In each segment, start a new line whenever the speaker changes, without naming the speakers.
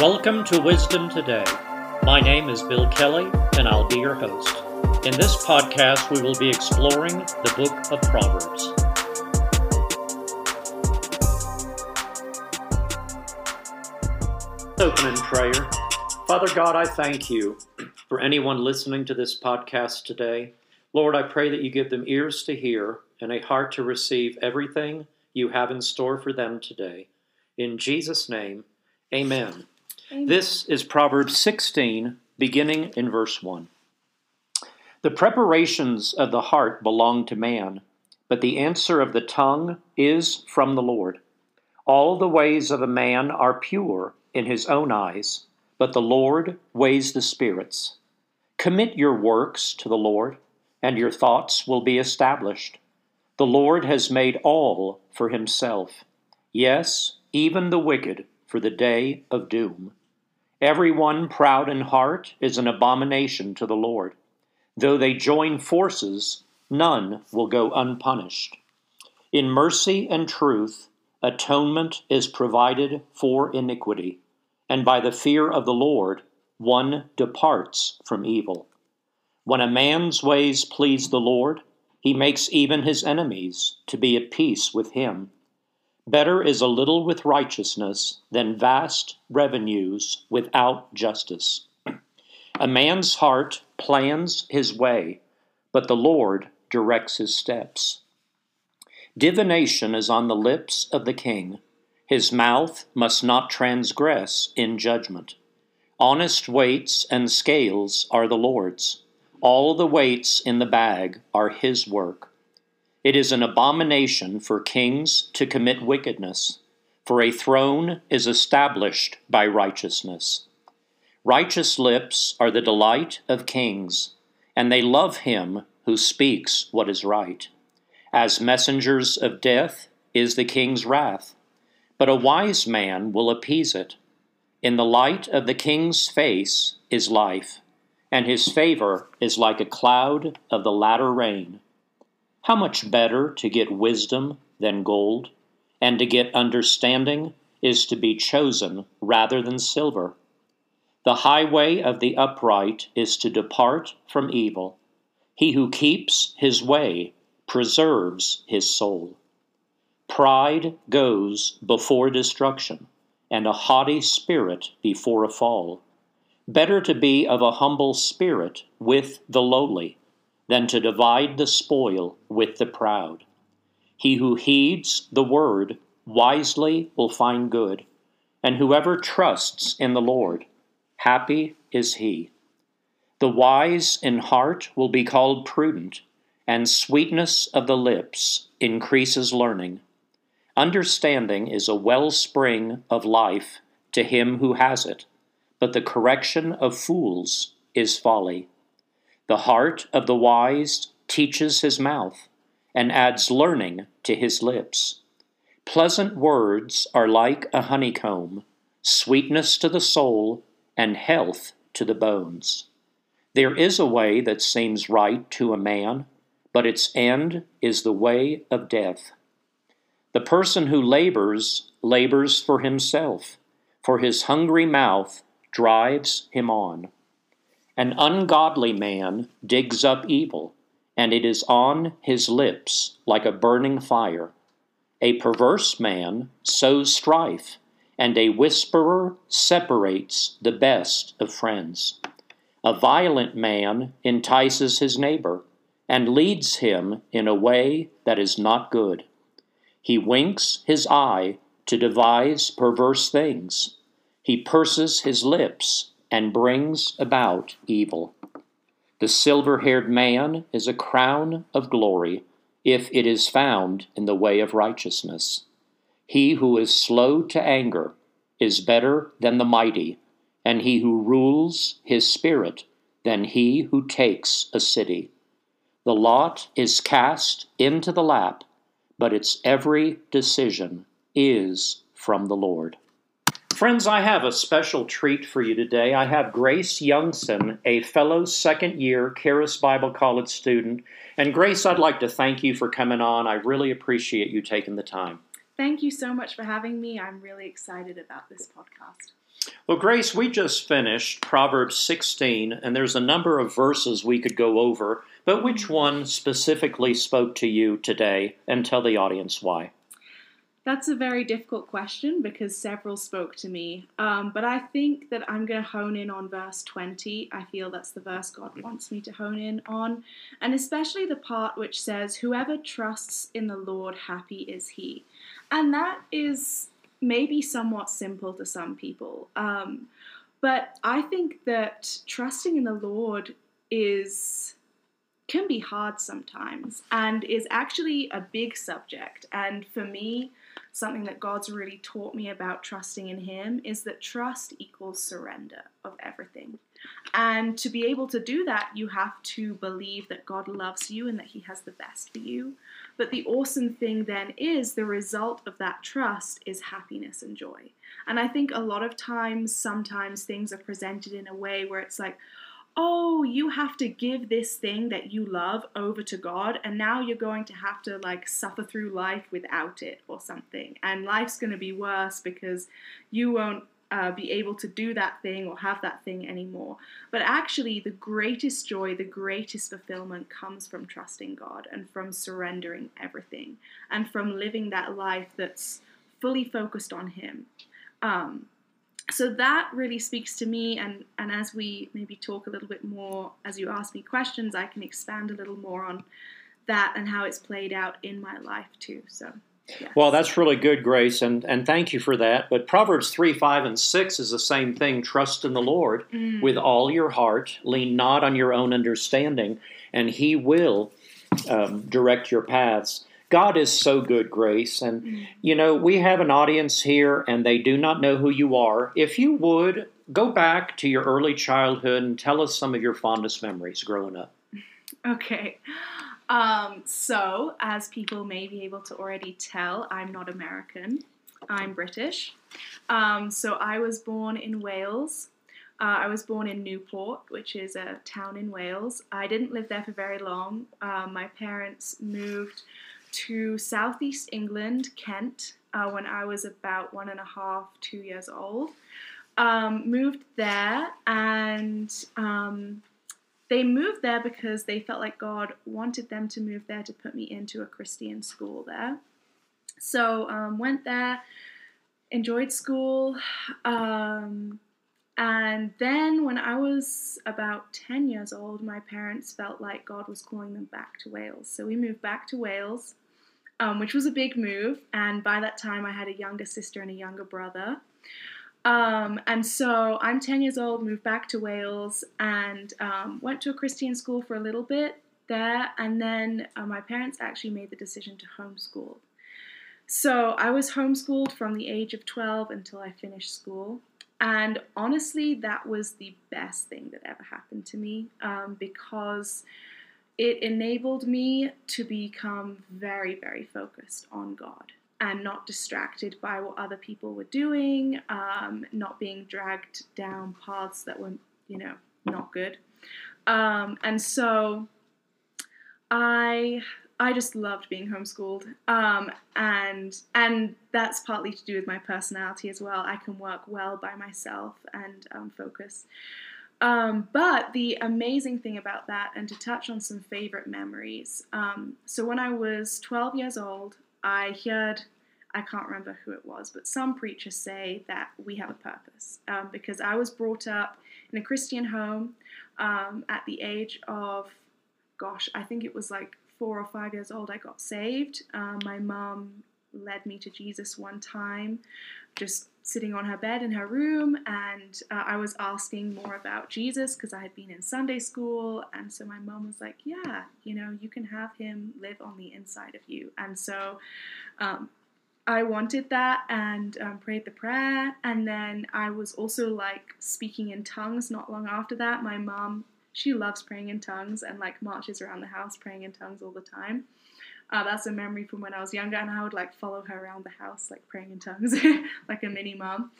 Welcome to Wisdom Today. My name is Bill Kelley, and I'll be your host. In this podcast, we will be exploring the book of Proverbs. Open in prayer. Father God, I thank you for anyone listening to this podcast today. Lord, I pray that you give them ears to hear and a heart to receive everything you have in store for them today. In Jesus' name, amen. Amen. This is Proverbs 16, beginning in verse 1. The preparations of the heart belong to man, but the answer of the tongue is from the Lord. All the ways of a man are pure in his own eyes, but the Lord weighs the spirits. Commit your works to the Lord, and your thoughts will be established. The Lord has made all for himself, yes, even the wicked for the day of doom. Everyone proud in heart is an abomination to the Lord. Though they join forces, none will go unpunished. In mercy and truth, atonement is provided for iniquity, and by the fear of the Lord, one departs from evil. When a man's ways please the Lord, he makes even his enemies to be at peace with him. Better is a little with righteousness than vast revenues without justice. A man's heart plans his way, but the Lord directs his steps. Divination is on the lips of the king. His mouth must not transgress in judgment. Honest weights and scales are the Lord's. All the weights in the bag are his work. It is an abomination for kings to commit wickedness, for a throne is established by righteousness. Righteous lips are the delight of kings, and they love him who speaks what is right. As messengers of death is the king's wrath, but a wise man will appease it. In the light of the king's face is life, and his favor is like a cloud of the latter rain. How much better to get wisdom than gold, and to get understanding is to be chosen rather than silver. The highway of the upright is to depart from evil. He who keeps his way preserves his soul. Pride goes before destruction, and a haughty spirit before a fall. Better to be of a humble spirit with the lowly than to divide the spoil with the proud. He who heeds the word wisely will find good, and whoever trusts in the Lord, happy is he. The wise in heart will be called prudent, and sweetness of the lips increases learning. Understanding is a wellspring of life to him who has it, but the correction of fools is folly. The heart of the wise teaches his mouth, and adds learning to his lips. Pleasant words are like a honeycomb, sweetness to the soul, and health to the bones. There is a way that seems right to a man, but its end is the way of death. The person who labors, labors for himself, for his hungry mouth drives him on. An ungodly man digs up evil, and it is on his lips like a burning fire. A perverse man sows strife, and a whisperer separates the best of friends. A violent man entices his neighbor, and leads him in a way that is not good. He winks his eye to devise perverse things. He purses his lips and brings about evil. The silver haired man is a crown of glory if it is found in the way of righteousness. He who is slow to anger is better than the mighty, and he who rules his spirit than he who takes a city. The lot is cast into the lap, but its every decision is from the Lord. Friends, I have a special treat for you today. I have Grace Youngson, a fellow second year Charis Bible College student. And Grace, I'd like to thank you for coming on. I really appreciate you taking the time.
Thank you so much for having me. I'm really excited about this podcast.
Well, Grace, we just finished Proverbs 16, and there's a number of verses we could go over, but which one specifically spoke to you today? And tell the audience why.
That's a very difficult question because several spoke to me. Um, but I think that I'm going to hone in on verse 20. I feel that's the verse God wants me to hone in on. And especially the part which says, Whoever trusts in the Lord, happy is he. And that is maybe somewhat simple to some people. Um, but I think that trusting in the Lord is can be hard sometimes and is actually a big subject. And for me, something that God's really taught me about trusting in Him is that trust equals surrender of everything. And to be able to do that, you have to believe that God loves you and that He has the best for you. But the awesome thing then is the result of that trust is happiness and joy. And I think a lot of times, sometimes things are presented in a way where it's like, oh, you have to give this thing that you love over to God, and now you're going to have to like suffer through life without it or something. And life's going to be worse because you won't uh, be able to do that thing or have that thing anymore. But actually, the greatest joy, the greatest fulfillment comes from trusting God and from surrendering everything and from living that life that's fully focused on Him. Um, so that really speaks to me and and as we maybe talk a little bit more as you ask me questions i can expand a little more on that and how it's played out in my life too so yes.
well that's really good grace and and thank you for that but proverbs 3 5 and 6 is the same thing trust in the lord mm. with all your heart lean not on your own understanding and he will um, direct your paths God is so good, Grace. And, mm. you know, we have an audience here and they do not know who you are. If you would, go back to your early childhood and tell us some of your fondest memories growing up.
Okay. Um, so, as people may be able to already tell, I'm not American, I'm British. Um, so, I was born in Wales. Uh, I was born in Newport, which is a town in Wales. I didn't live there for very long. Uh, my parents moved to southeast England, Kent, uh, when I was about one and a half, two years old. Um, moved there, and um, they moved there because they felt like God wanted them to move there to put me into a Christian school there. So um, went there, enjoyed school, um, and then when I was about 10 years old, my parents felt like God was calling them back to Wales. So we moved back to Wales, um, which was a big move. And by that time, I had a younger sister and a younger brother. Um, and so I'm 10 years old, moved back to Wales, and um, went to a Christian school for a little bit there. And then uh, my parents actually made the decision to homeschool. So I was homeschooled from the age of 12 until I finished school. And honestly, that was the best thing that ever happened to me um, because it enabled me to become very, very focused on God and not distracted by what other people were doing, um, not being dragged down paths that were, you know, not good. Um, and so I I just loved being homeschooled, um, and and that's partly to do with my personality as well. I can work well by myself and um, focus. Um, but the amazing thing about that, and to touch on some favorite memories. Um, so when I was 12 years old, I heard I can't remember who it was, but some preachers say that we have a purpose um, because I was brought up in a Christian home um, at the age of, gosh, I think it was like four or five years old, I got saved. Um, my mom led me to Jesus one time, just sitting on her bed in her room, and uh, I was asking more about Jesus because I had been in Sunday school. And so my mom was like, Yeah, you know, you can have him live on the inside of you. And so um, I wanted that and um, prayed the prayer. And then I was also like speaking in tongues not long after that. My mom she loves praying in tongues and like marches around the house praying in tongues all the time. Uh, that's a memory from when I was younger, and I would like follow her around the house, like praying in tongues, like a mini mom.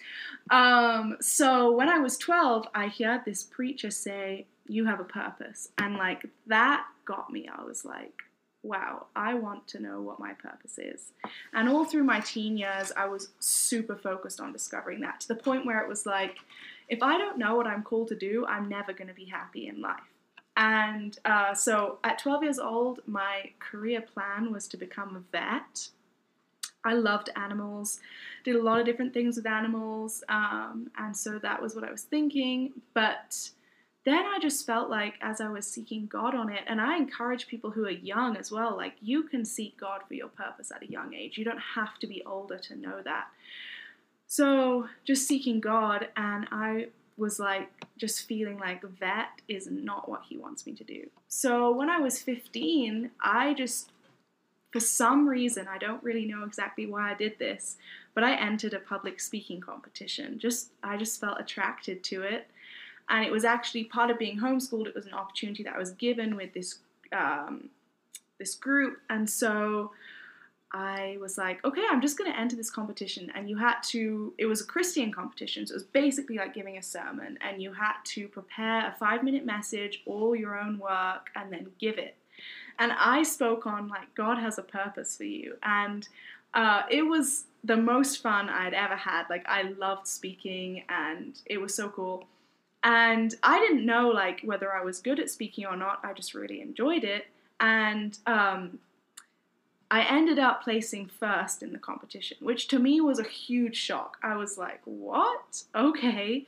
Um, so when I was 12, I heard this preacher say, You have a purpose. And like that got me. I was like, wow, I want to know what my purpose is. And all through my teen years, I was super focused on discovering that to the point where it was like, if I don't know what I'm called to do, I'm never going to be happy in life. And uh, so at 12 years old, my career plan was to become a vet. I loved animals, did a lot of different things with animals, um, and so that was what I was thinking. But then I just felt like as I was seeking God on it, and I encourage people who are young as well, like you can seek God for your purpose at a young age. You don't have to be older to know that. So just seeking God, and I was like just feeling like that is not what He wants me to do. So when I was 15, I just for some reason, I don't really know exactly why I did this, but I entered a public speaking competition. Just I just felt attracted to it and it was actually part of being homeschooled. It was an opportunity that I was given with this um, this group, and so I was like, okay, I'm just going to enter this competition. And you had to. It was a Christian competition, so it was basically like giving a sermon, and you had to prepare a five minute message, all your own work, and then give it. And I spoke on like God has a purpose for you, and uh, it was the most fun I'd ever had. Like I loved speaking, and it was so cool. And I didn't know like whether I was good at speaking or not. I just really enjoyed it. And um, I ended up placing first in the competition, which to me was a huge shock. I was like, what? Okay.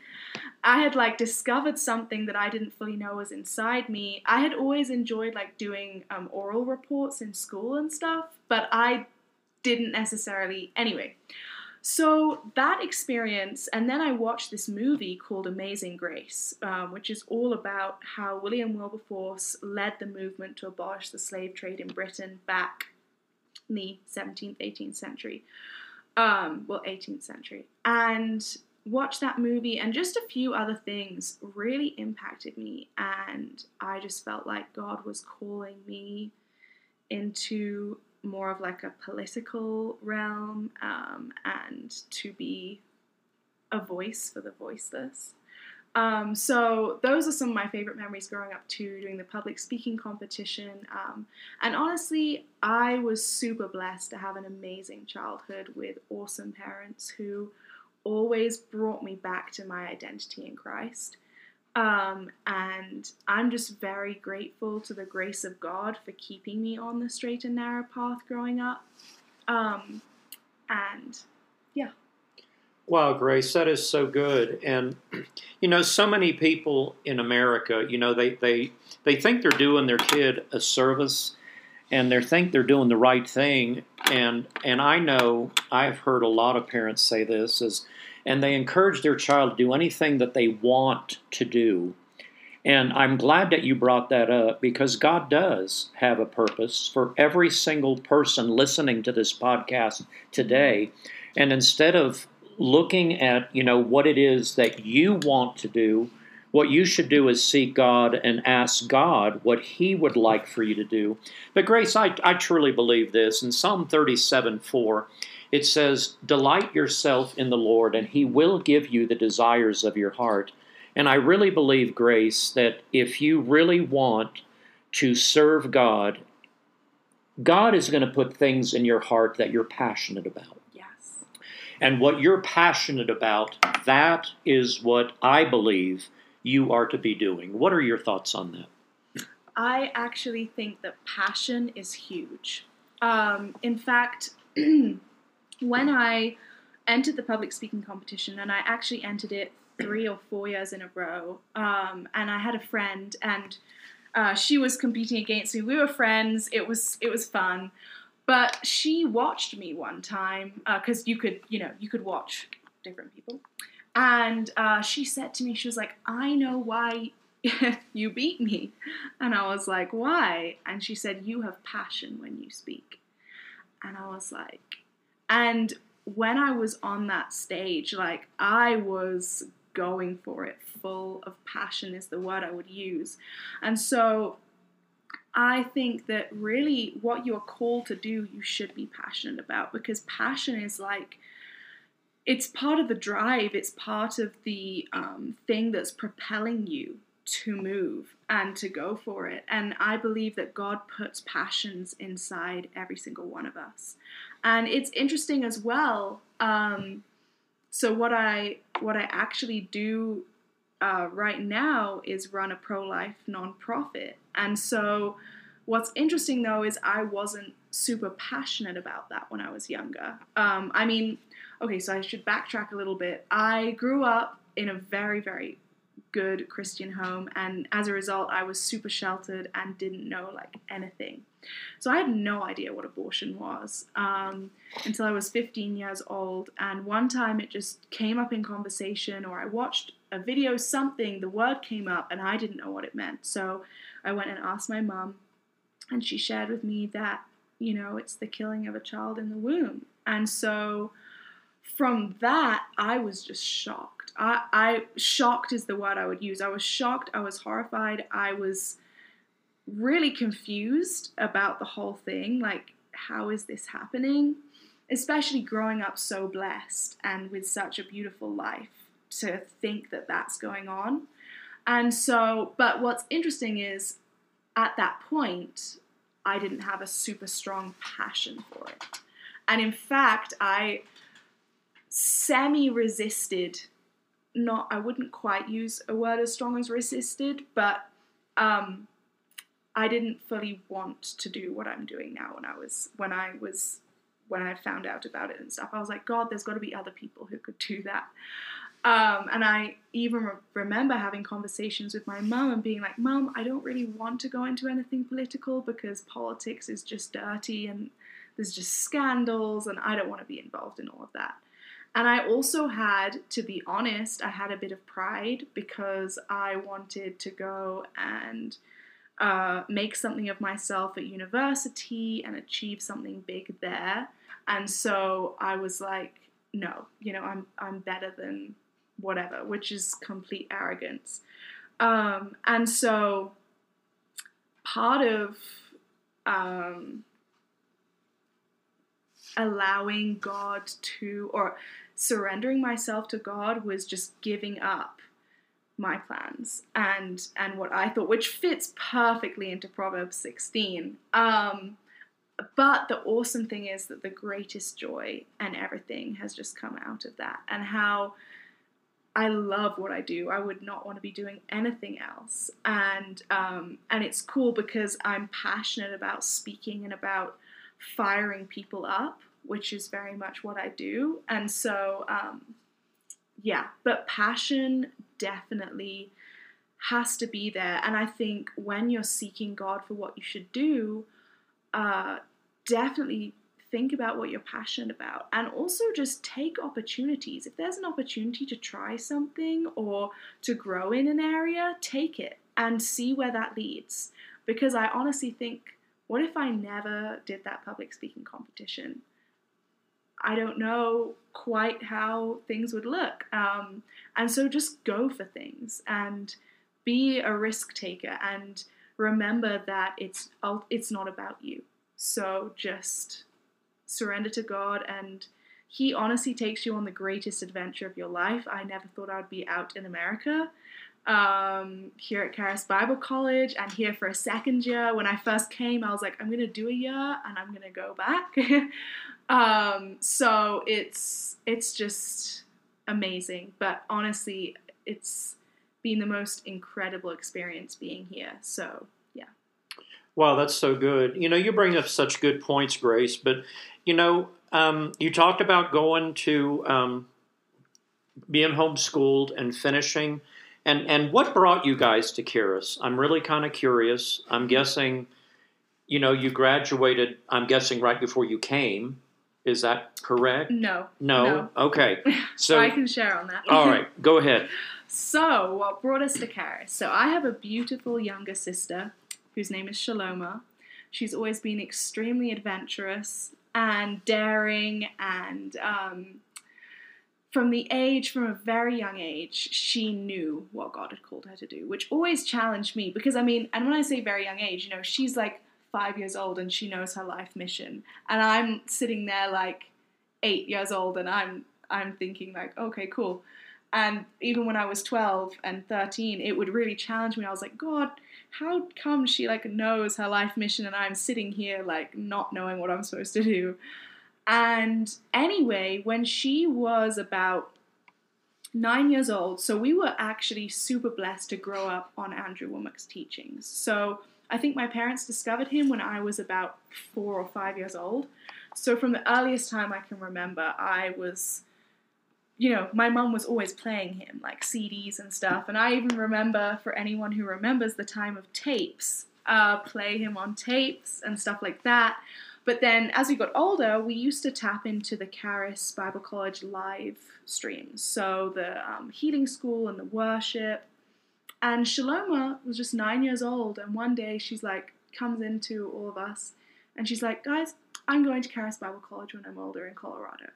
I had like discovered something that I didn't fully know was inside me. I had always enjoyed like doing um, oral reports in school and stuff, but I didn't necessarily. Anyway, so that experience, and then I watched this movie called Amazing Grace, um, which is all about how William Wilberforce led the movement to abolish the slave trade in Britain back in the 17th, 18th century. Um, well, 18th century. And watched that movie and just a few other things really impacted me. And I just felt like God was calling me into more of like a political realm um, and to be a voice for the voiceless. Um, so those are some of my favorite memories growing up too, doing the public speaking competition. Um, and honestly, I was super blessed to have an amazing childhood with awesome parents who always brought me back to my identity in Christ. Um, and I'm just very grateful to the grace of God for keeping me on the straight and narrow path growing up. Um, and yeah.
Wow, Grace, that is so good. And you know, so many people in America, you know, they they they think they're doing their kid a service and they think they're doing the right thing. And and I know I've heard a lot of parents say this is and they encourage their child to do anything that they want to do. And I'm glad that you brought that up because God does have a purpose for every single person listening to this podcast today. And instead of looking at, you know, what it is that you want to do, what you should do is seek God and ask God what He would like for you to do. But, Grace, I, I truly believe this. In Psalm 37 4, it says, Delight yourself in the Lord, and He will give you the desires of your heart. And I really believe, Grace, that if you really want to serve God, God is going to put things in your heart that you're passionate about. And what you're passionate about, that is what I believe you are to be doing. What are your thoughts on that?
I actually think that passion is huge. Um, in fact, when I entered the public speaking competition, and I actually entered it three or four years in a row, um, and I had a friend, and uh, she was competing against me. We were friends. It was it was fun, but she watched me one time because uh, you could you know you could watch different people, and uh, she said to me, she was like, "I know why." you beat me. And I was like, why? And she said, You have passion when you speak. And I was like, and when I was on that stage, like I was going for it, full of passion is the word I would use. And so I think that really what you're called to do, you should be passionate about because passion is like, it's part of the drive, it's part of the um, thing that's propelling you to move and to go for it. And I believe that God puts passions inside every single one of us. And it's interesting as well. Um, so what I what I actually do uh, right now is run a pro life nonprofit. And so what's interesting though is I wasn't super passionate about that when I was younger. Um, I mean, okay, so I should backtrack a little bit. I grew up in a very, very good Christian home, and as a result, I was super sheltered and didn't know like anything. So I had no idea what abortion was um, until I was 15 years old. And one time it just came up in conversation, or I watched a video, something, the word came up, and I didn't know what it meant. So I went and asked my mum, and she shared with me that, you know, it's the killing of a child in the womb. And so from that, I was just shocked. I, I shocked is the word I would use. I was shocked. I was horrified. I was really confused about the whole thing. Like, how is this happening? Especially growing up so blessed and with such a beautiful life to think that that's going on. And so, but what's interesting is at that point, I didn't have a super strong passion for it. And in fact, I semi resisted, not, I wouldn't quite use a word as strong as resisted, but um, I didn't fully want to do what I'm doing now when I was, when I was, when I found out about it and stuff. I was like, God, there's got to be other people who could do that. Um, and I even re- remember having conversations with my mum and being like, Mum, I don't really want to go into anything political because politics is just dirty and there's just scandals and I don't want to be involved in all of that. And I also had, to be honest, I had a bit of pride because I wanted to go and uh, make something of myself at university and achieve something big there. And so I was like, no, you know, I'm I'm better than whatever, which is complete arrogance. Um, and so part of um, allowing God to, or surrendering myself to God was just giving up my plans and and what I thought, which fits perfectly into Proverbs 16. Um, but the awesome thing is that the greatest joy and everything has just come out of that, and how I love what I do. I would not want to be doing anything else. And um, and it's cool because I'm passionate about speaking and about firing people up, which is very much what I do. And so, um, yeah, but passion definitely has to be there. And I think when you're seeking God for what you should do, uh, definitely think about what you're passionate about and also just take opportunities. If there's an opportunity to try something or to grow in an area, take it and see where that leads. Because I honestly think, what if I never did that public speaking competition? I don't know quite how things would look. Um, and so just go for things and be a risk taker and remember that it's it's not about you. So just surrender to God, and He honestly takes you on the greatest adventure of your life. I never thought I'd be out in America. Um, here at Charis Bible College and here for a second year. When I first came, I was like, I'm going to do a year and I'm going to go back. um, so it's it's just amazing. But honestly, it's been the most incredible experience being here. So yeah.
Wow, that's so good. You know, you bring up such good points, Grace. But you know, um, you talked about going to um, being homeschooled and finishing. And, and what brought you guys to Charis? I'm really kind of curious. I'm guessing, you know, you graduated, I'm guessing right before you came. Is that correct?
No.
No?
No.
Okay.
So,
So,
I can share on that.
all right, go ahead.
So, what brought us to Charis? So, I have a beautiful younger sister whose name is Shaloma. She's always been extremely adventurous and daring, and um, from the age, from a very young age, she knew what God had called her to do, which always challenged me because I mean, and when I say very young age, you know, she's like five years old and she knows her life mission, and I'm sitting there like eight years old and I'm I'm thinking like, okay, cool. And even when I was 12 and 13, it would really challenge me. I was like, God, how come she like knows her life mission and I'm sitting here like not knowing what I'm supposed to do? And anyway, when she was about nine years old, so we were actually super blessed to grow up on Andrew Wommack's teachings. So I think my parents discovered him when I was about four or five years old. So from the earliest time I can remember, I was, you know, my mum was always playing him, like CDs and stuff. And I even remember, for anyone who remembers the time of tapes, uh, play him on tapes and stuff like that. But then as we got older, we used to tap into the Charis Bible College live streams. So the um, healing school and the worship. And Shaloma was just nine years old. And one day she's like, comes into all of us and she's like, guys, I'm going to Charis Bible College when I'm older in Colorado.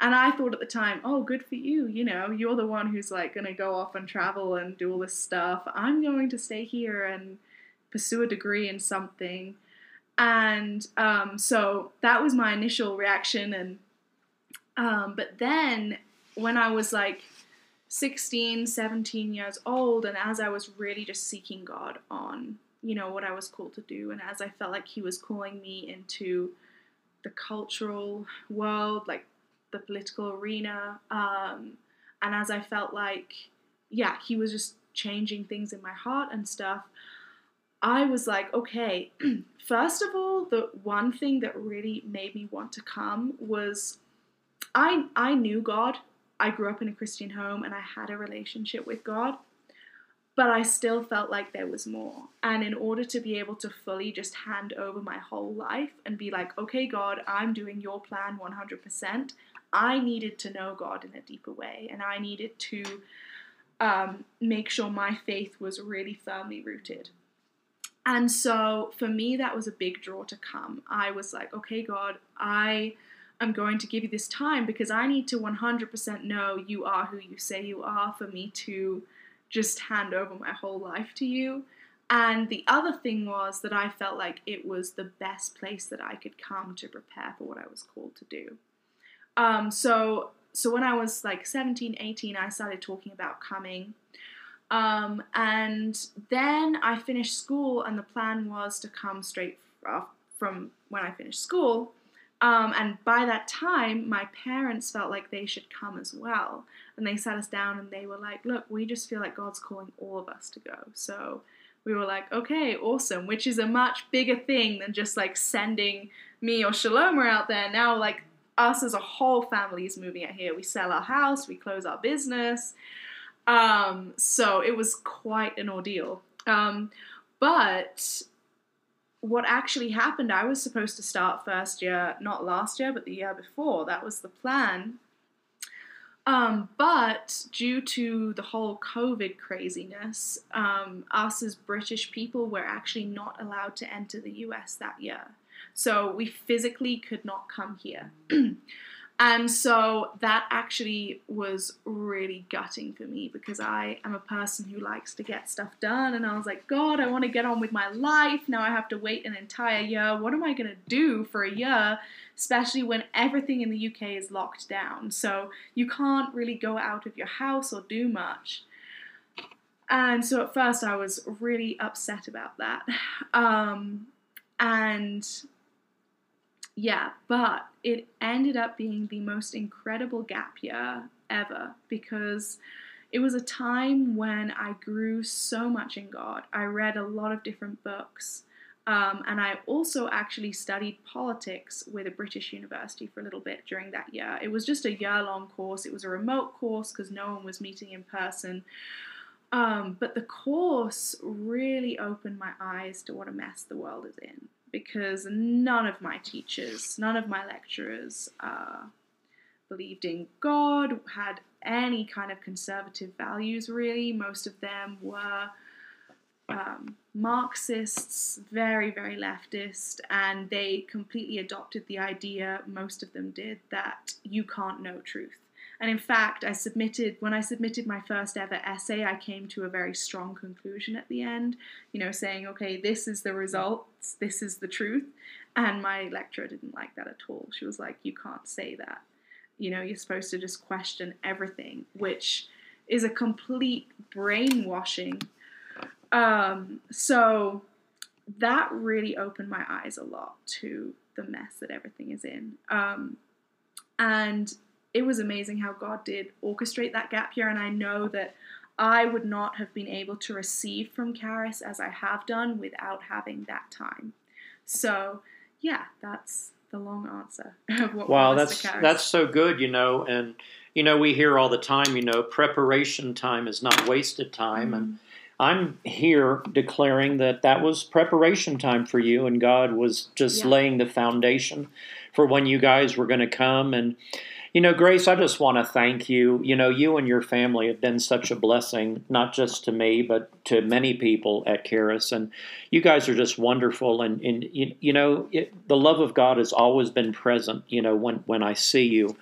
And I thought at the time, oh, good for you. You know, you're the one who's like going to go off and travel and do all this stuff. I'm going to stay here and pursue a degree in something. And um, so that was my initial reaction. And um, but then when I was like 16, 17 years old, and as I was really just seeking God on, you know, what I was called to do, and as I felt like He was calling me into the cultural world, like the political arena, um, and as I felt like, yeah, He was just changing things in my heart and stuff. I was like, okay, first of all, the one thing that really made me want to come was I I knew God. I grew up in a Christian home and I had a relationship with God. But I still felt like there was more. And in order to be able to fully just hand over my whole life and be like, okay, God, I'm doing your plan 100%, I needed to know God in a deeper way. And I needed to um, make sure my faith was really firmly rooted. And so for me, that was a big draw to come. I was like, okay, God, I am going to give you this time because I need to 100% know you are who you say you are for me to just hand over my whole life to you. And the other thing was that I felt like it was the best place that I could come to prepare for what I was called to do. Um, so, so when I was like 17, 18, I started talking about coming. Um, and then I finished school, and the plan was to come straight from when I finished school. Um, and by that time, my parents felt like they should come as well. And they sat us down and they were like, Look, we just feel like God's calling all of us to go. So we were like, Okay, awesome, which is a much bigger thing than just like sending me or Shaloma out there. Now, like, us as a whole family is moving out here. We sell our house, we close our business. Um, so it was quite an ordeal. Um, but what actually happened, I was supposed to start first year, not last year, but the year before. That was the plan. Um, but due to the whole COVID craziness, um, us as British people were actually not allowed to enter the US that year. So we physically could not come here. And so that actually was really gutting for me because I am a person who likes to get stuff done. And I was like, God, I want to get on with my life. Now I have to wait an entire year. What am I going to do for a year, especially when everything in the UK is locked down? So you can't really go out of your house or do much. And so at first I was really upset about that. Um, and yeah, but it ended up being the most incredible gap year ever because it was a time when I grew so much in God. I read a lot of different books. Um, and I also actually studied politics with a British university for a little bit during that year. It was just a year long course. It was a remote course because no one was meeting in person. Um, but the course really opened my eyes to what a mess the world is in because none of my teachers, none of my lecturers uh, believed in God, had any kind of conservative values really. Most of them were um, Marxists, very, very leftist, and they completely adopted the idea, most of them did, that you can't know truth. And in fact, I submitted, when I submitted my first ever essay, I came to a very strong conclusion at the end, you know, saying, okay, this is the results, this is the truth. And my lecturer didn't like that at all. She was like, you can't say that. You know, you're supposed to just question everything, which is a complete brainwashing. Um, so that really opened my eyes a lot to the mess that everything is in. Um, and it was amazing how God did orchestrate that gap year. And I know that I would not have been able to receive from Charis as I have done without having that time. So, yeah, that's the long answer.
wow, that's that's so good, you know, and you know we hear all the time, you know, preparation time is not wasted time, mm-hmm. and I'm here declaring that that was preparation time for you, and God was just yeah. laying the foundation for when you guys were going to come. And, you know, Grace, I just want to thank you. You know, you and your family have been such a blessing, not just to me, but to many people at Charis. And you guys are just wonderful. And, and you, you know, it, the love of God has always been present, you know, when, when I see you.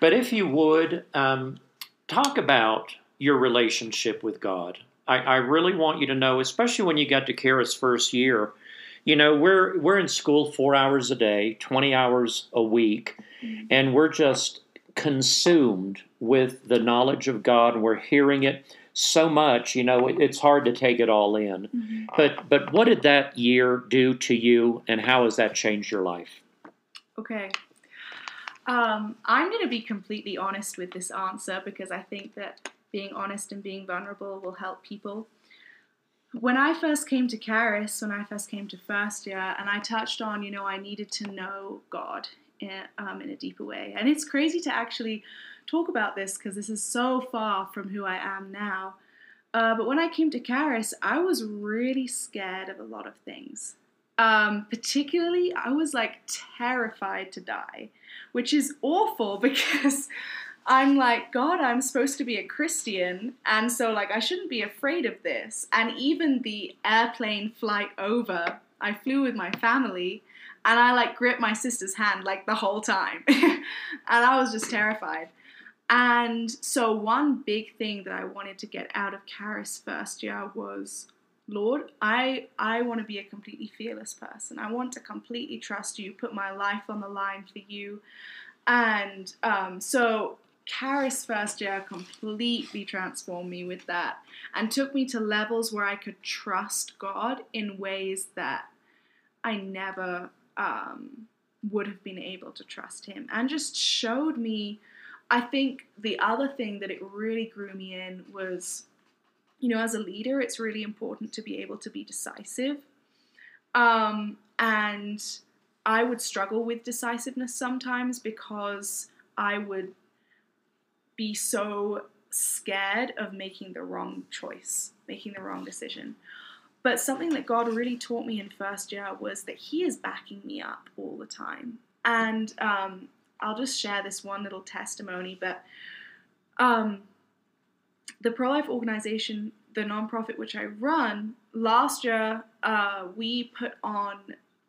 But if you would, um, talk about your relationship with God. I, I really want you to know, especially when you got to Charis first year, you know, we're we're in school four hours a day, twenty hours a week, mm-hmm. and we're just consumed with the knowledge of God, and we're hearing it so much. You know, it, it's hard to take it all in. Mm-hmm. But but what did that year do to you, and how has that changed your life?
Okay. Um, I'm going to be completely honest with this answer because I think that being honest and being vulnerable will help people. When I first came to Charis, when I first came to first year, and I touched on, you know, I needed to know God um, in a deeper way. And it's crazy to actually talk about this because this is so far from who I am now. Uh, but when I came to Charis, I was really scared of a lot of things. Um, particularly, I was like terrified to die, which is awful because I'm like, God, I'm supposed to be a Christian, and so like I shouldn't be afraid of this. And even the airplane flight over, I flew with my family, and I like gripped my sister's hand like the whole time, and I was just terrified. And so one big thing that I wanted to get out of Charis first year was, Lord, I I want to be a completely fearless person. I want to completely trust you, put my life on the line for you. And um, so Charis first year completely transformed me with that and took me to levels where I could trust God in ways that I never um, would have been able to trust Him and just showed me. I think the other thing that it really grew me in was, you know, as a leader, it's really important to be able to be decisive. Um, and I would struggle with decisiveness sometimes because I would be so scared of making the wrong choice, making the wrong decision. But something that God really taught me in first year was that He is backing me up all the time. And um, I'll just share this one little testimony. But um, the pro life organization, the nonprofit which I run, last year uh, we put on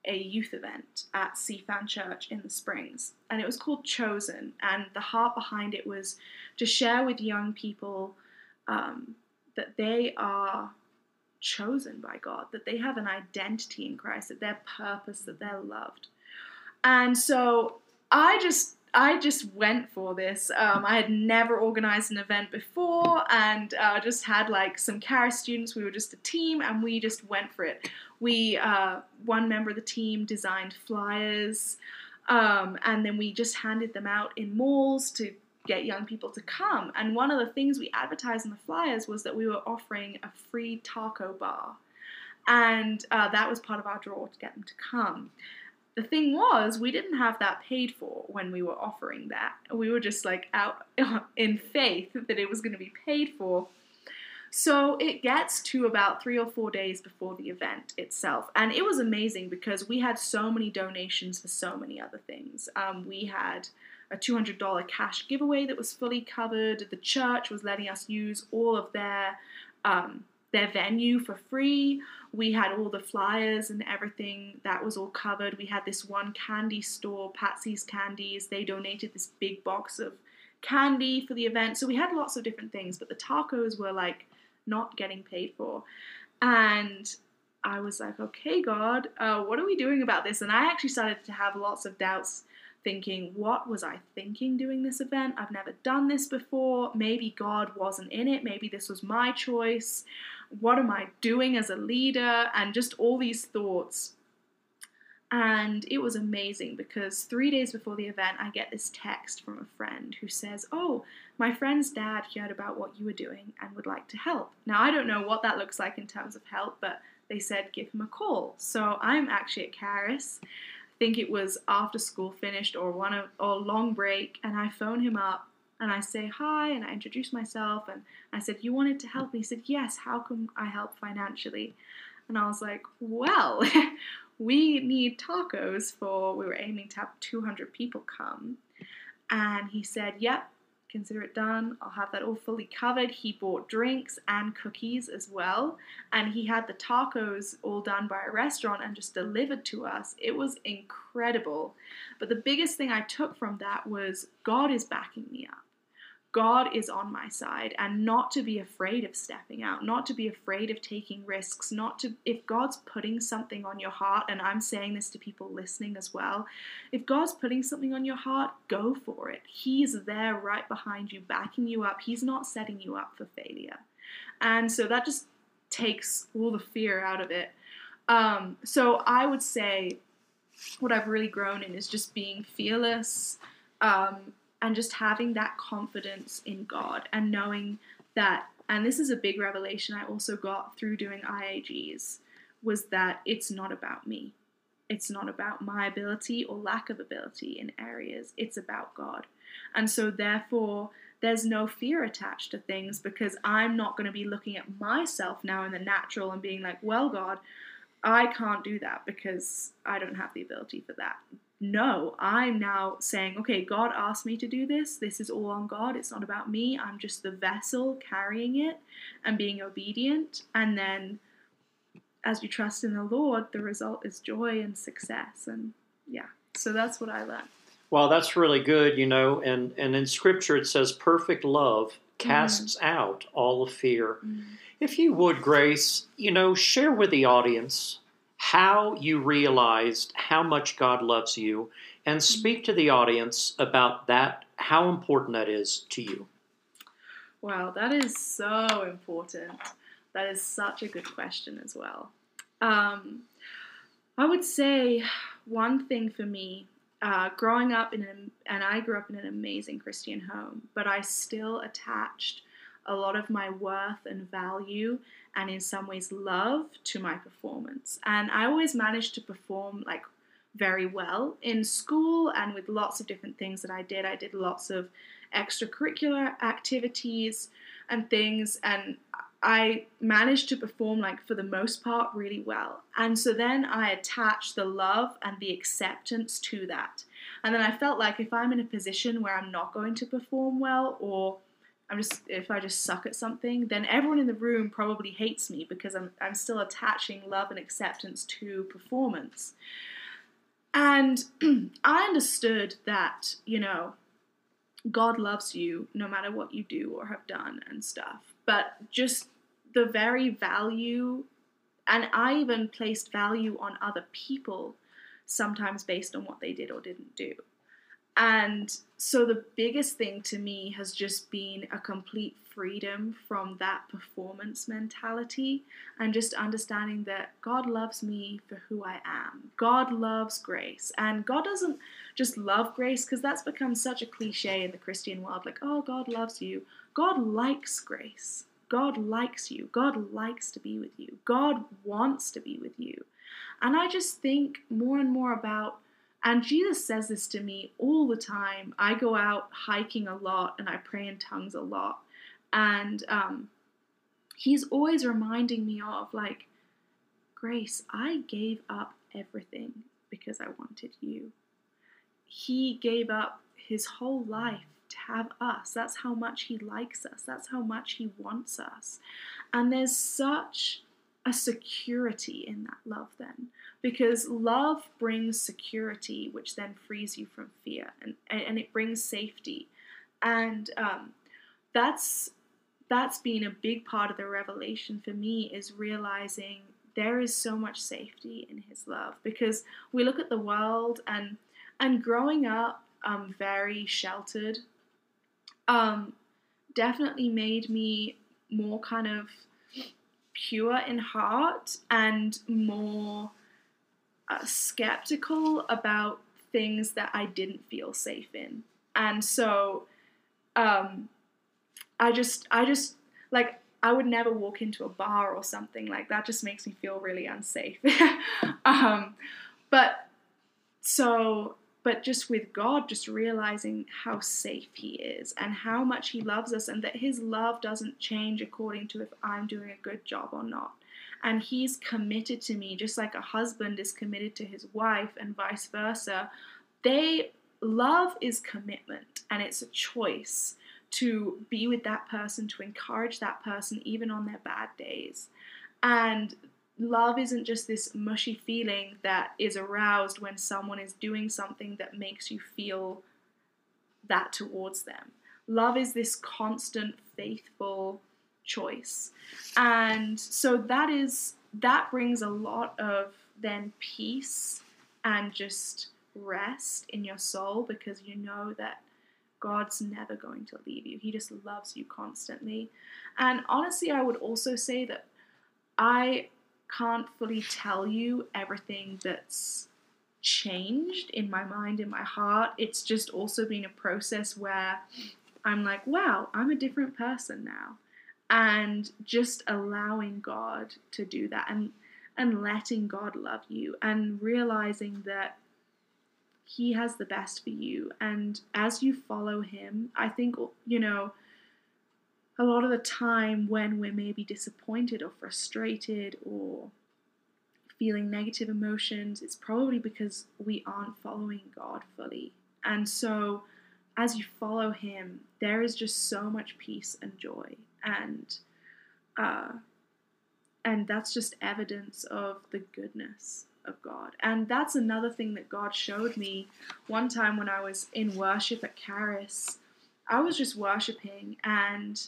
a youth event at CFAN Church in the Springs, and it was called Chosen. And the heart behind it was to share with young people um, that they are chosen by God, that they have an identity in Christ, that they're purpose, that they're loved. And so I just I just went for this. Um, I had never organized an event before and uh, just had like some Charis students. We were just a team and we just went for it. We, uh, one member of the team designed flyers um, and then we just handed them out in malls to get young people to come. And one of the things we advertised in the flyers was that we were offering a free taco bar. And uh, that was part of our draw to get them to come the thing was, we didn't have that paid for when we were offering that. We were just like out in faith that it was going to be paid for. So it gets to about three or four days before the event itself. And it was amazing because we had so many donations for so many other things. Um, we had a $200 cash giveaway that was fully covered. The church was letting us use all of their um, their venue for free. We had all the flyers and everything that was all covered. We had this one candy store, Patsy's Candies. They donated this big box of candy for the event. So we had lots of different things, but the tacos were like not getting paid for. And I was like, okay, God, uh, what are we doing about this? And I actually started to have lots of doubts thinking, what was I thinking doing this event? I've never done this before. Maybe God wasn't in it. Maybe this was my choice. What am I doing as a leader? And just all these thoughts. And it was amazing because three days before the event, I get this text from a friend who says, Oh, my friend's dad heard about what you were doing and would like to help. Now, I don't know what that looks like in terms of help, but they said give him a call. So I'm actually at Charis think it was after school finished or one of, or long break, and I phone him up and I say hi and I introduce myself and I said, You wanted to help me? He said, Yes, how can I help financially? And I was like, Well, we need tacos for, we were aiming to have 200 people come. And he said, Yep, consider it done. I'll have that all fully covered. He bought drinks and cookies as well. And he had the tacos all done by a restaurant and just delivered to us. It was incredible. But the biggest thing I took from that was God is backing me up. God is on my side and not to be afraid of stepping out, not to be afraid of taking risks, not to, if God's putting something on your heart, and I'm saying this to people listening as well, if God's putting something on your heart, go for it. He's there right behind you, backing you up. He's not setting you up for failure. And so that just takes all the fear out of it. Um, so I would say what I've really grown in is just being fearless. Um, and just having that confidence in God and knowing that, and this is a big revelation I also got through doing IAGs, was that it's not about me. It's not about my ability or lack of ability in areas, it's about God. And so, therefore, there's no fear attached to things because I'm not going to be looking at myself now in the natural and being like, well, God, I can't do that because I don't have the ability for that no, I'm now saying, okay, God asked me to do this. This is all on God. It's not about me. I'm just the vessel carrying it and being obedient. And then as you trust in the Lord, the result is joy and success. And yeah, so that's what I learned.
Well, that's really good, you know, and, and in scripture it says perfect love casts mm. out all of fear. Mm. If you would, Grace, you know, share with the audience how you realized how much God loves you, and speak to the audience about that, how important that is to you.
Wow, that is so important. That is such a good question as well. Um, I would say one thing for me, uh, growing up in an, and I grew up in an amazing Christian home, but I still attached a lot of my worth and value and in some ways love to my performance. And I always managed to perform like very well in school and with lots of different things that I did. I did lots of extracurricular activities and things and I managed to perform like for the most part really well. And so then I attached the love and the acceptance to that. And then I felt like if I'm in a position where I'm not going to perform well or I'm just if I just suck at something, then everyone in the room probably hates me because I'm I'm still attaching love and acceptance to performance. And I understood that, you know, God loves you no matter what you do or have done and stuff. But just the very value and I even placed value on other people sometimes based on what they did or didn't do. And so the biggest thing to me has just been a complete freedom from that performance mentality and just understanding that God loves me for who I am. God loves grace. And God doesn't just love grace because that's become such a cliche in the Christian world like, oh, God loves you. God likes grace. God likes you. God likes to be with you. God wants to be with you. And I just think more and more about and Jesus says this to me all the time. I go out hiking a lot and I pray in tongues a lot. And um, he's always reminding me of, like, Grace, I gave up everything because I wanted you. He gave up his whole life to have us. That's how much he likes us. That's how much he wants us. And there's such a security in that love then. Because love brings security which then frees you from fear and, and it brings safety. And um, that's that's been a big part of the revelation for me is realizing there is so much safety in his love. Because we look at the world and and growing up, um, very sheltered, um, definitely made me more kind of pure in heart and more uh, skeptical about things that I didn't feel safe in. And so um, I just, I just, like, I would never walk into a bar or something like that. Just makes me feel really unsafe. um, but so, but just with God, just realizing how safe He is and how much He loves us, and that His love doesn't change according to if I'm doing a good job or not. And He's committed to me, just like a husband is committed to his wife, and vice versa. They love is commitment, and it's a choice to be with that person, to encourage that person even on their bad days. And love isn't just this mushy feeling that is aroused when someone is doing something that makes you feel that towards them. Love is this constant, faithful choice. And so that is that brings a lot of then peace and just rest in your soul because you know that God's never going to leave you. He just loves you constantly. And honestly, I would also say that I can't fully tell you everything that's changed in my mind, in my heart. It's just also been a process where I'm like, wow, I'm a different person now. And just allowing God to do that and and letting God love you and realizing that he has the best for you. And as you follow Him, I think, you know, a lot of the time when we're maybe disappointed or frustrated or feeling negative emotions, it's probably because we aren't following God fully. And so, as you follow Him, there is just so much peace and joy, and uh, and that's just evidence of the goodness of God. And that's another thing that God showed me one time when I was in worship at Charis. I was just worshiping and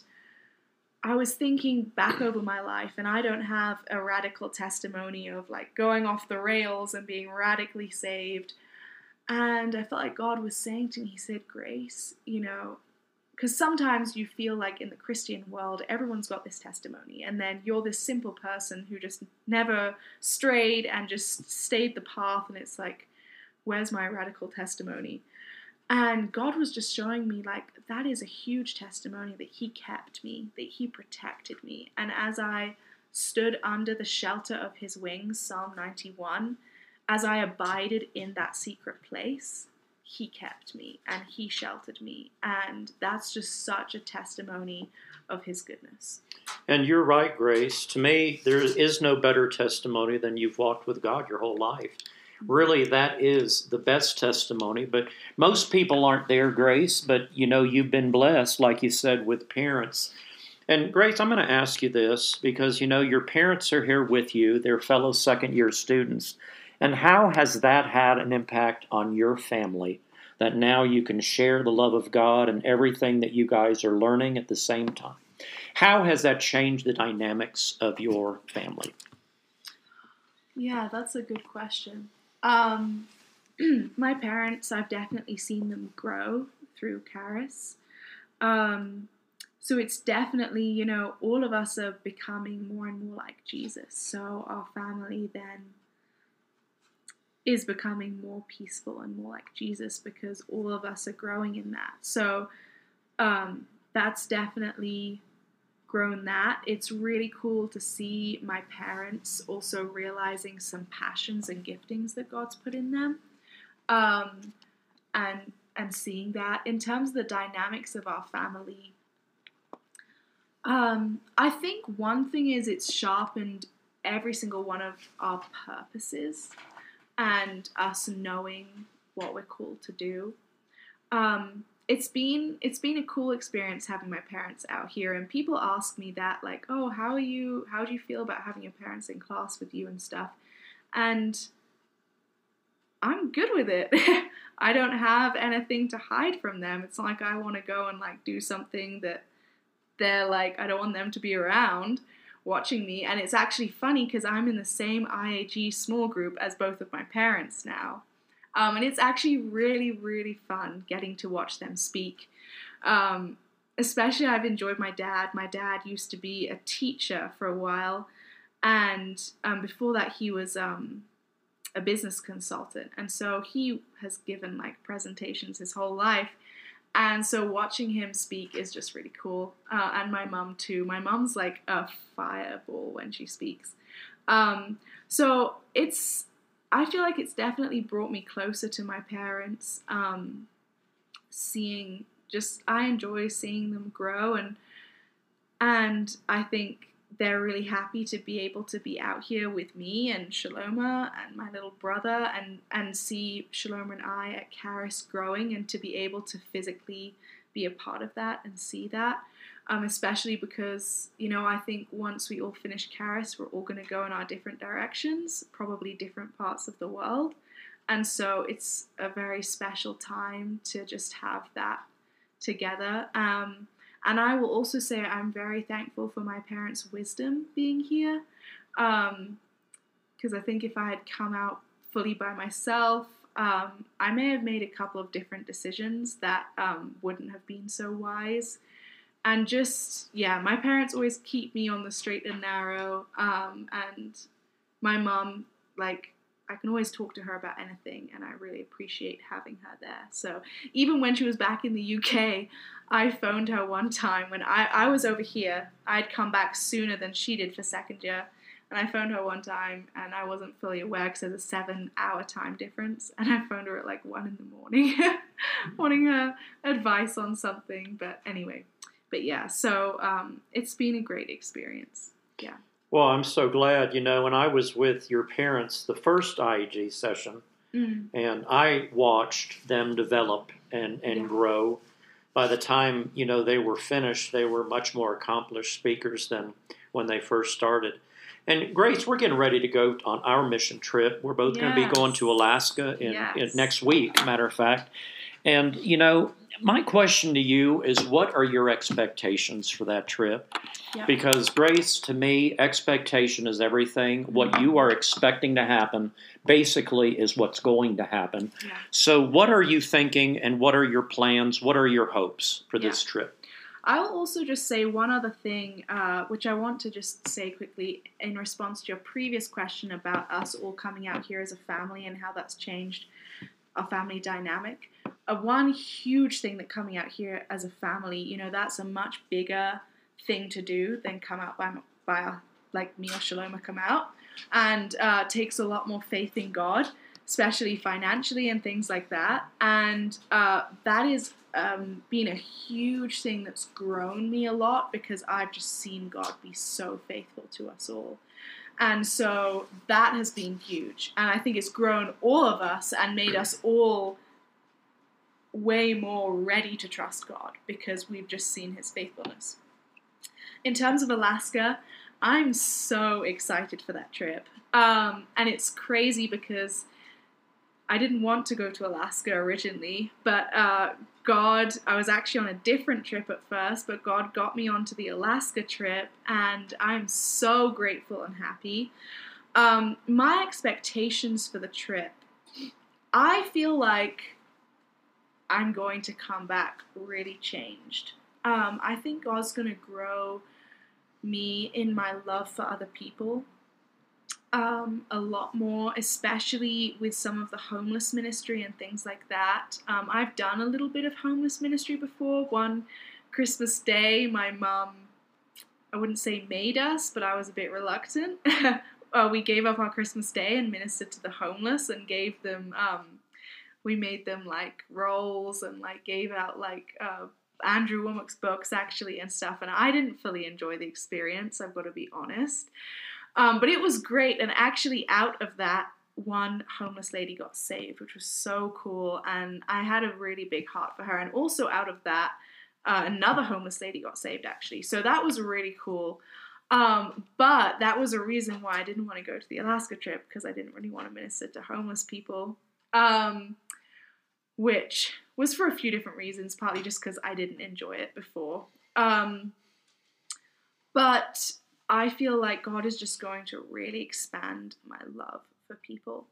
I was thinking back over my life, and I don't have a radical testimony of like going off the rails and being radically saved. And I felt like God was saying to me, He said, Grace, you know, because sometimes you feel like in the Christian world, everyone's got this testimony, and then you're this simple person who just never strayed and just stayed the path, and it's like, where's my radical testimony? And God was just showing me, like, that is a huge testimony that He kept me, that He protected me. And as I stood under the shelter of His wings, Psalm 91, as I abided in that secret place, he kept me and he sheltered me. And that's just such a testimony of his goodness.
And you're right, Grace. To me, there is no better testimony than you've walked with God your whole life. Really, that is the best testimony. But most people aren't there, Grace. But you know, you've been blessed, like you said, with parents. And Grace, I'm going to ask you this because you know your parents are here with you, they're fellow second year students. And how has that had an impact on your family? That now you can share the love of God and everything that you guys are learning at the same time. How has that changed the dynamics of your family?
Yeah, that's a good question. Um, my parents, I've definitely seen them grow through Charis. Um, so it's definitely, you know, all of us are becoming more and more like Jesus. So our family then is becoming more peaceful and more like Jesus because all of us are growing in that. So um, that's definitely grown that. It's really cool to see my parents also realizing some passions and giftings that God's put in them. Um, and and seeing that in terms of the dynamics of our family um, I think one thing is it's sharpened every single one of our purposes and us knowing what we're called to do. Um, it's been it's been a cool experience having my parents out here, and people ask me that like, oh, how are you? How do you feel about having your parents in class with you and stuff? And I'm good with it. I don't have anything to hide from them. It's not like I want to go and like do something that they're like I don't want them to be around watching me. And it's actually funny because I'm in the same IAG small group as both of my parents now. Um, and it's actually really, really fun getting to watch them speak. Um, especially, I've enjoyed my dad. My dad used to be a teacher for a while, and um, before that, he was um, a business consultant. And so he has given like presentations his whole life. And so watching him speak is just really cool. Uh, and my mum too. My mum's like a fireball when she speaks. Um, so it's, I feel like it's definitely brought me closer to my parents. Um, seeing just, I enjoy seeing them grow and, and I think they're really happy to be able to be out here with me and Shaloma and my little brother and and see Shaloma and I at Charis growing and to be able to physically be a part of that and see that. Um, especially because you know I think once we all finish Charis, we're all going to go in our different directions, probably different parts of the world, and so it's a very special time to just have that together. Um, and I will also say I'm very thankful for my parents' wisdom being here. Because um, I think if I had come out fully by myself, um, I may have made a couple of different decisions that um, wouldn't have been so wise. And just, yeah, my parents always keep me on the straight and narrow. Um, and my mom, like, I can always talk to her about anything, and I really appreciate having her there. So even when she was back in the UK, I phoned her one time when I, I was over here. I'd come back sooner than she did for second year, and I phoned her one time, and I wasn't fully aware because there's a seven-hour time difference, and I phoned her at like one in the morning, wanting her advice on something. But anyway, but yeah, so um, it's been a great experience. Yeah.
Well, I'm so glad. You know, when I was with your parents the first IEG session, mm. and I watched them develop and, and yeah. grow. By the time, you know, they were finished, they were much more accomplished speakers than when they first started. And Grace, we're getting ready to go on our mission trip. We're both yes. going to be going to Alaska in, yes. in next week, matter of fact. And, you know, my question to you is what are your expectations for that trip? Yep. Because, Grace, to me, expectation is everything. What you are expecting to happen basically is what's going to happen. Yeah. So, what are you thinking and what are your plans? What are your hopes for yeah. this trip?
I'll also just say one other thing, uh, which I want to just say quickly in response to your previous question about us all coming out here as a family and how that's changed our family dynamic a one huge thing that coming out here as a family, you know, that's a much bigger thing to do than come out by by like me or Shaloma come out, and uh, takes a lot more faith in God, especially financially and things like that. And uh, that is um, been a huge thing that's grown me a lot because I've just seen God be so faithful to us all. And so that has been huge. And I think it's grown all of us and made us all way more ready to trust God because we've just seen his faithfulness. In terms of Alaska, I'm so excited for that trip. Um, and it's crazy because I didn't want to go to Alaska originally, but uh, God, I was actually on a different trip at first, but God got me onto the Alaska trip, and I'm so grateful and happy. Um, my expectations for the trip, I feel like I'm going to come back really changed. Um, I think God's going to grow me in my love for other people um, a lot more, especially with some of the homeless ministry and things like that. Um, I've done a little bit of homeless ministry before. One Christmas day, my mum, I wouldn't say made us, but I was a bit reluctant. uh, we gave up our Christmas day and ministered to the homeless and gave them um, we made them like rolls and like gave out like uh, Andrew Wommack's books actually and stuff. And I didn't fully enjoy the experience, I've got to be honest. Um, but it was great. And actually, out of that, one homeless lady got saved, which was so cool. And I had a really big heart for her. And also, out of that, uh, another homeless lady got saved actually. So that was really cool. Um, but that was a reason why I didn't want to go to the Alaska trip because I didn't really want to minister to homeless people. Um, which was for a few different reasons, partly just because I didn't enjoy it before. Um, but I feel like God is just going to really expand my love for people.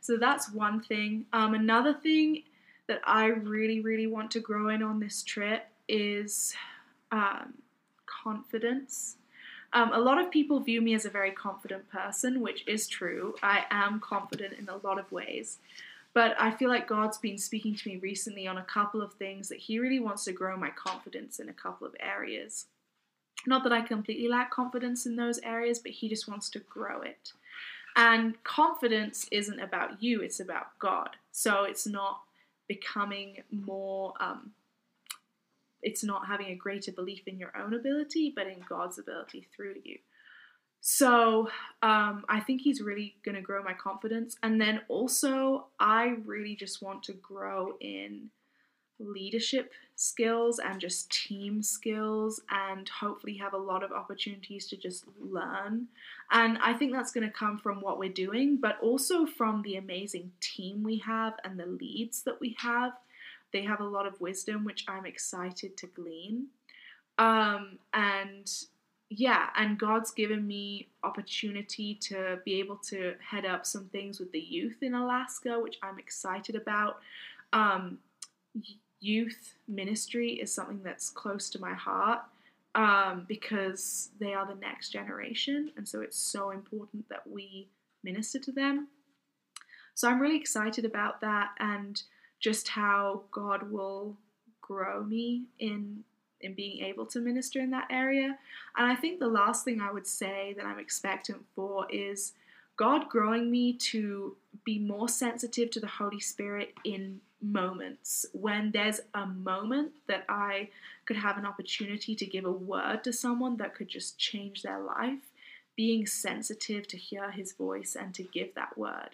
So that's one thing. Um, another thing that I really, really want to grow in on this trip is um, confidence. Um, a lot of people view me as a very confident person, which is true. I am confident in a lot of ways. But I feel like God's been speaking to me recently on a couple of things that He really wants to grow my confidence in a couple of areas. Not that I completely lack confidence in those areas, but He just wants to grow it. And confidence isn't about you, it's about God. So it's not becoming more, um, it's not having a greater belief in your own ability, but in God's ability through you. So um, I think he's really going to grow my confidence. And then also, I really just want to grow in leadership skills and just team skills and hopefully have a lot of opportunities to just learn. And I think that's going to come from what we're doing, but also from the amazing team we have and the leads that we have. They have a lot of wisdom, which I'm excited to glean. Um, and yeah, and God's given me opportunity to be able to head up some things with the youth in Alaska, which I'm excited about. Um, youth ministry is something that's close to my heart um, because they are the next generation, and so it's so important that we minister to them. So I'm really excited about that and just how God will grow me in in being able to minister in that area. And I think the last thing I would say that I'm expectant for is God growing me to be more sensitive to the Holy Spirit in moments. When there's a moment that I could have an opportunity to give a word to someone that could just change their life, being sensitive to hear his voice and to give that word.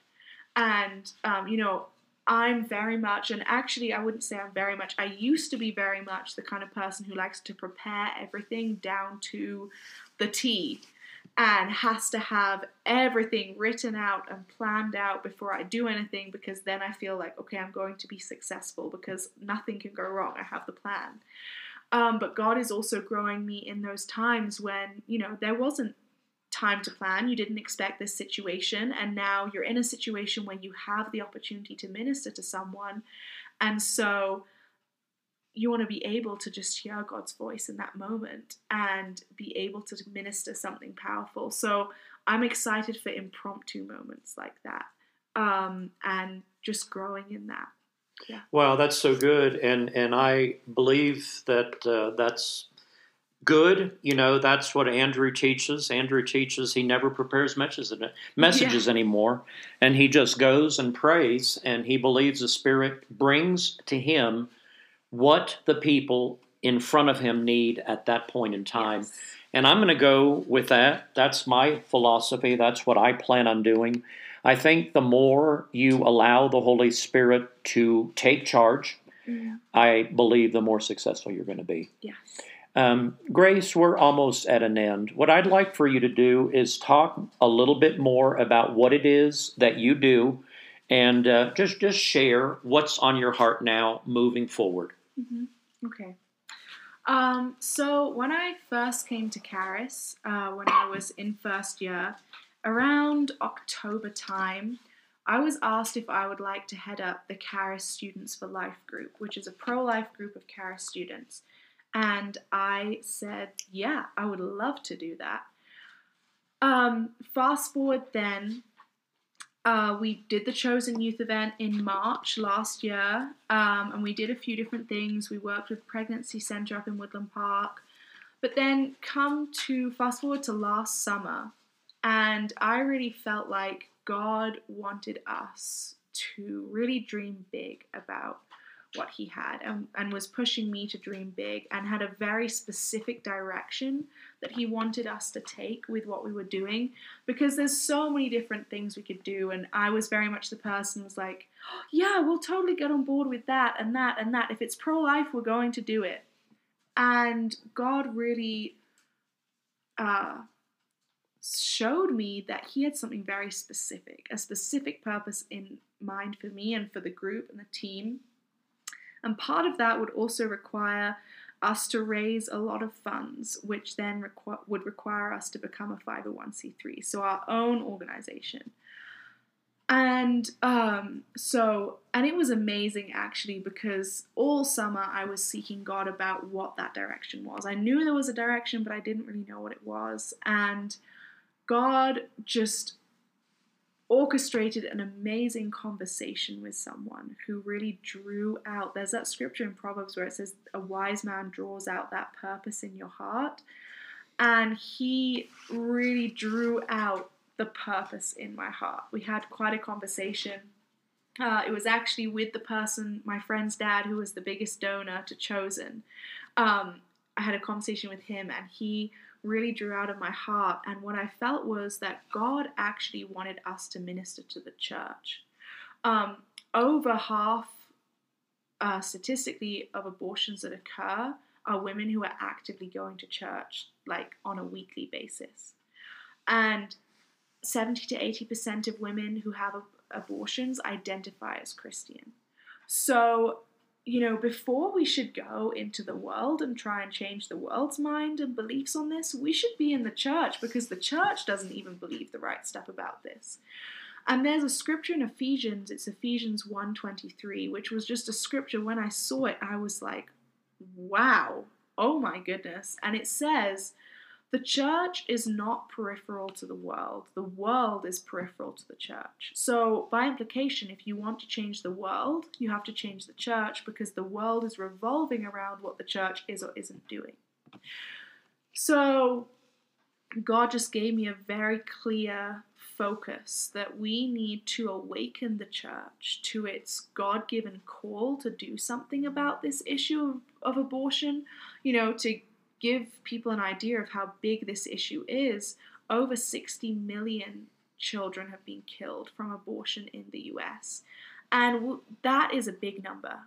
And, um, you know, I'm very much, and actually, I wouldn't say I'm very much, I used to be very much the kind of person who likes to prepare everything down to the T and has to have everything written out and planned out before I do anything because then I feel like, okay, I'm going to be successful because nothing can go wrong. I have the plan. Um, but God is also growing me in those times when, you know, there wasn't time to plan. You didn't expect this situation, and now you're in a situation where you have the opportunity to minister to someone. And so you want to be able to just hear God's voice in that moment and be able to minister something powerful. So I'm excited for impromptu moments like that um, and just growing in that. Yeah.
Wow, that's so good, and and I believe that uh, that's good. You know, that's what Andrew teaches. Andrew teaches he never prepares messages, messages yeah. anymore, and he just goes and prays, and he believes the Spirit brings to him what the people in front of him need at that point in time. Yes. And I'm going to go with that. That's my philosophy. That's what I plan on doing. I think the more you allow the Holy Spirit to take charge, mm-hmm. I believe the more successful you're going to be.
Yes.
Um, Grace, we're almost at an end. What I'd like for you to do is talk a little bit more about what it is that you do, and uh, just just share what's on your heart now, moving forward.
Mm-hmm. Okay. Um, so when I first came to Charis, uh, when I was in first year, around October time, I was asked if I would like to head up the Charis Students for Life group, which is a pro life group of Charis students. And I said, yeah, I would love to do that. Um, fast forward then, uh, we did the Chosen Youth event in March last year, um, and we did a few different things. We worked with Pregnancy Centre up in Woodland Park. But then come to fast forward to last summer, and I really felt like God wanted us to really dream big about what he had and, and was pushing me to dream big and had a very specific direction that he wanted us to take with what we were doing. Because there's so many different things we could do and I was very much the person was like oh, yeah we'll totally get on board with that and that and that. If it's pro-life we're going to do it. And God really uh, showed me that he had something very specific a specific purpose in mind for me and for the group and the team and part of that would also require us to raise a lot of funds, which then requ- would require us to become a 501c3, so our own organization. And um, so, and it was amazing actually because all summer I was seeking God about what that direction was. I knew there was a direction, but I didn't really know what it was. And God just orchestrated an amazing conversation with someone who really drew out. There's that scripture in Proverbs where it says, A wise man draws out that purpose in your heart. And he really drew out the purpose in my heart. We had quite a conversation. Uh, it was actually with the person, my friend's dad, who was the biggest donor to Chosen. Um, I had a conversation with him, and he really drew out of my heart. And what I felt was that God actually wanted us to minister to the church. Um, over half, uh, statistically, of abortions that occur are women who are actively going to church, like on a weekly basis. And 70 to 80% of women who have abortions identify as Christian. So, you know, before we should go into the world and try and change the world's mind and beliefs on this, we should be in the church because the church doesn't even believe the right stuff about this. And there's a scripture in Ephesians, it's Ephesians 1:23, which was just a scripture when I saw it I was like, wow, oh my goodness. And it says, the church is not peripheral to the world. The world is peripheral to the church. So, by implication, if you want to change the world, you have to change the church because the world is revolving around what the church is or isn't doing. So, God just gave me a very clear focus that we need to awaken the church to its God given call to do something about this issue of, of abortion, you know, to give people an idea of how big this issue is, over 60 million children have been killed from abortion in the US. And that is a big number.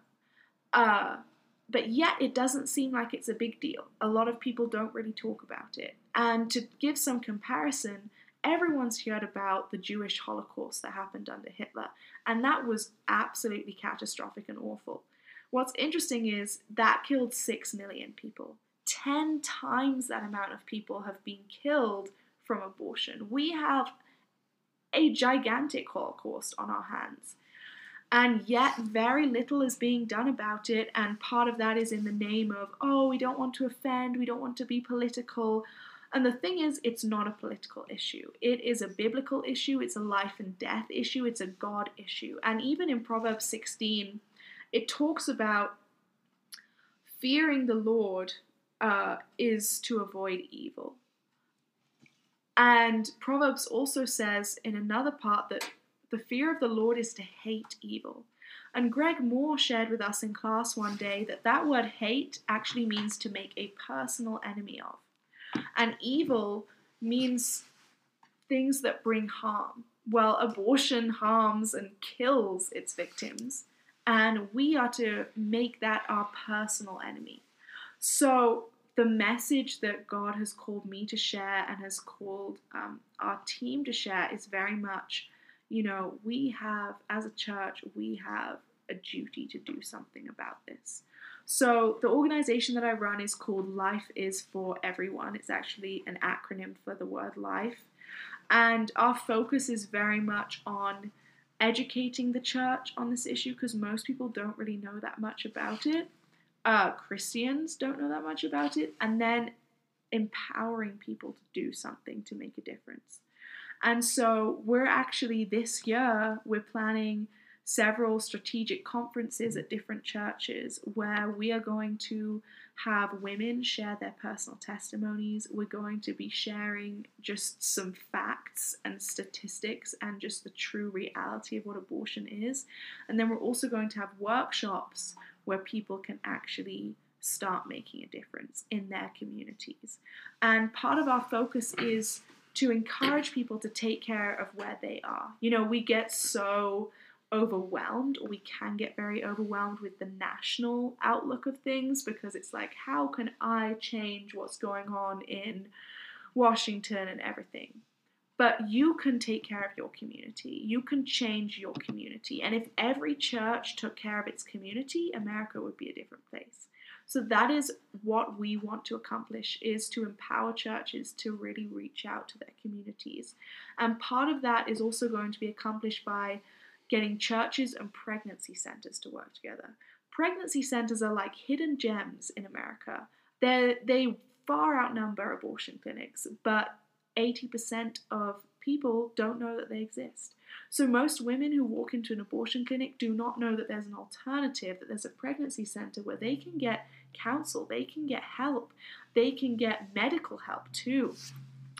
Uh, but yet it doesn't seem like it's a big deal. A lot of people don't really talk about it. And to give some comparison, everyone's heard about the Jewish Holocaust that happened under Hitler, and that was absolutely catastrophic and awful. What's interesting is that killed 6 million people. 10 times that amount of people have been killed from abortion. We have a gigantic Holocaust on our hands. And yet, very little is being done about it. And part of that is in the name of, oh, we don't want to offend, we don't want to be political. And the thing is, it's not a political issue. It is a biblical issue, it's a life and death issue, it's a God issue. And even in Proverbs 16, it talks about fearing the Lord uh, is to avoid evil. And Proverbs also says in another part that the fear of the Lord is to hate evil. And Greg Mohr shared with us in class one day that that word hate actually means to make a personal enemy of. And evil means things that bring harm. Well, abortion harms and kills its victims, and we are to make that our personal enemy. So, the message that God has called me to share and has called um, our team to share is very much, you know, we have, as a church, we have a duty to do something about this. So, the organization that I run is called Life is for Everyone. It's actually an acronym for the word life. And our focus is very much on educating the church on this issue because most people don't really know that much about it uh, Christians don't know that much about it, and then empowering people to do something to make a difference. And so we're actually this year we're planning several strategic conferences at different churches where we are going to have women share their personal testimonies. We're going to be sharing just some facts and statistics and just the true reality of what abortion is. And then we're also going to have workshops where people can actually start making a difference in their communities. And part of our focus is to encourage people to take care of where they are. You know, we get so overwhelmed, or we can get very overwhelmed with the national outlook of things because it's like, how can I change what's going on in Washington and everything? But you can take care of your community. You can change your community. And if every church took care of its community, America would be a different place. So that is what we want to accomplish is to empower churches to really reach out to their communities. And part of that is also going to be accomplished by getting churches and pregnancy centers to work together. Pregnancy centers are like hidden gems in America. They they far outnumber abortion clinics, but 80% of people don't know that they exist. So, most women who walk into an abortion clinic do not know that there's an alternative, that there's a pregnancy center where they can get counsel, they can get help, they can get medical help too.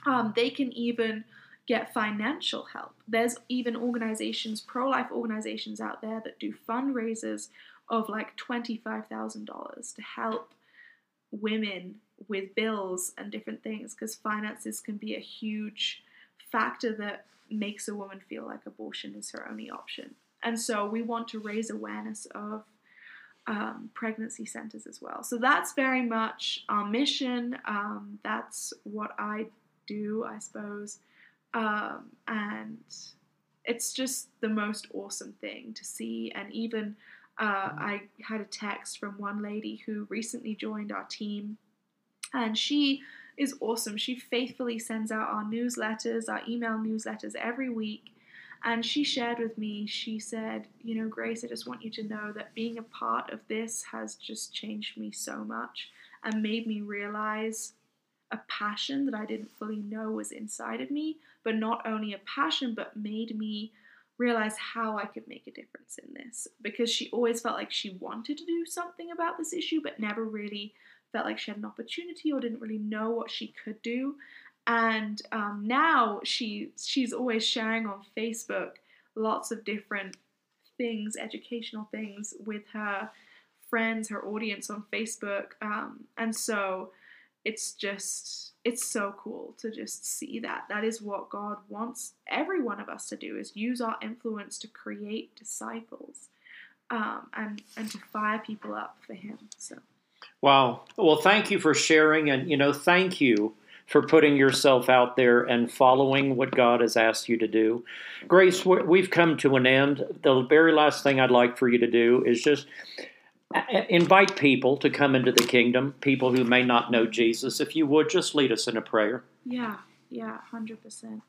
Um, they can even get financial help. There's even organizations, pro life organizations out there that do fundraisers of like $25,000 to help women with bills and different things because finances can be a huge factor that makes a woman feel like abortion is her only option. And so we want to raise awareness of um, pregnancy centers as well. So that's very much our mission. Um, that's what I do, I suppose. Um, and it's just the most awesome thing to see. And even uh, I had a text from one lady who recently joined our team, and she is awesome. She faithfully sends out our newsletters, our email newsletters every week. And she shared with me, she said, You know, Grace, I just want you to know that being a part of this has just changed me so much and made me realize a passion that I didn't fully know was inside of me, but not only a passion, but made me realize how I could make a difference in this. Because she always felt like she wanted to do something about this issue, but never really felt like she had an opportunity or didn't really know what she could do. And um, now she she's always sharing on Facebook lots of different things, educational things with her friends, her audience on Facebook. Um, and so it's just it's so cool to just see that that is what god wants every one of us to do is use our influence to create disciples um, and and to fire people up for him so
Wow. Well, thank you for sharing, and you know, thank you for putting yourself out there and following what God has asked you to do. Grace, we've come to an end. The very last thing I'd like for you to do is just uh, uh, invite people to come into the kingdom, people who may not know Jesus. If you would, just lead us in a prayer.
Yeah, yeah, 100%.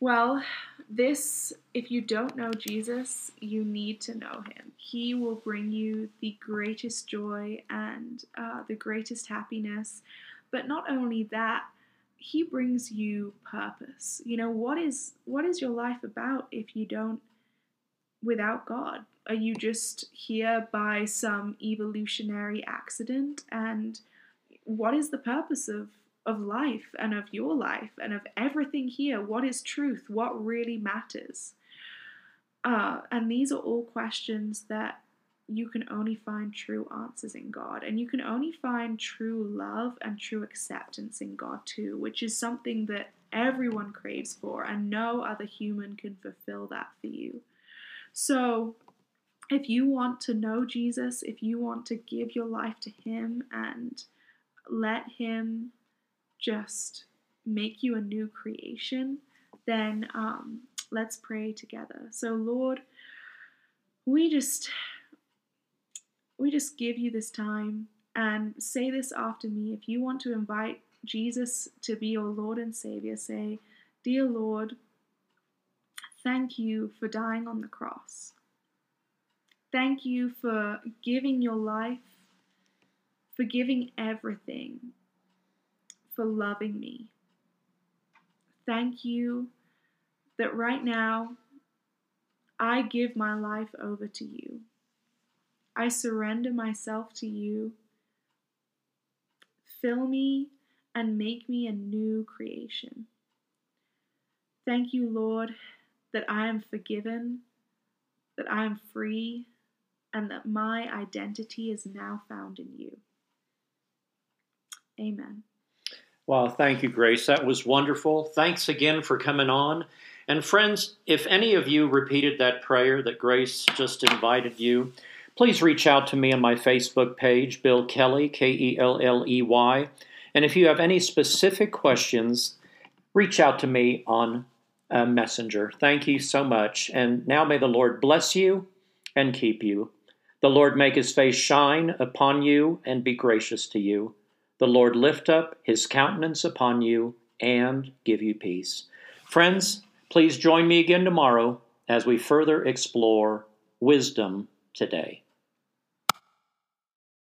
Well, this, if you don't know Jesus, you need to know him. He will bring you the greatest joy and uh, the greatest happiness. But not only that, he brings you purpose. You know, what is what is your life about if you don't without God? Are you just here by some evolutionary accident? And what is the purpose of of life and of your life and of everything here. What is truth? What really matters? Uh, and these are all questions that you can only find true answers in God. And you can only find true love and true acceptance in God too, which is something that everyone craves for, and no other human can fulfill that for you. So, if you want to know Jesus, if you want to give your life to Him and let Him just make you a new creation, then um, let's pray together. So, Lord, we just we just give you this time and say this after me. If you want to invite Jesus to be your Lord and Savior, say, Dear Lord, thank you for dying on the cross. Thank you for giving your life, for giving everything, for loving me. Thank you that right now I give my life over to you. I surrender myself to you. Fill me and make me a new creation. Thank you, Lord, that I am forgiven, that I am free, and that my identity is now found in you. Amen.
Well, thank you, Grace. That was wonderful. Thanks again for coming on. And friends, if any of you repeated that prayer that Grace just invited you, please reach out to me on my Facebook page, Bill Kelley, K E L L E Y. And if you have any specific questions, reach out to me on uh, Messenger. Thank you so much. And now may the Lord bless you and keep you. The Lord make his face shine upon you and be gracious to you. The Lord lift up his countenance upon you and give you peace. Friends, please join me again tomorrow as we further explore wisdom today.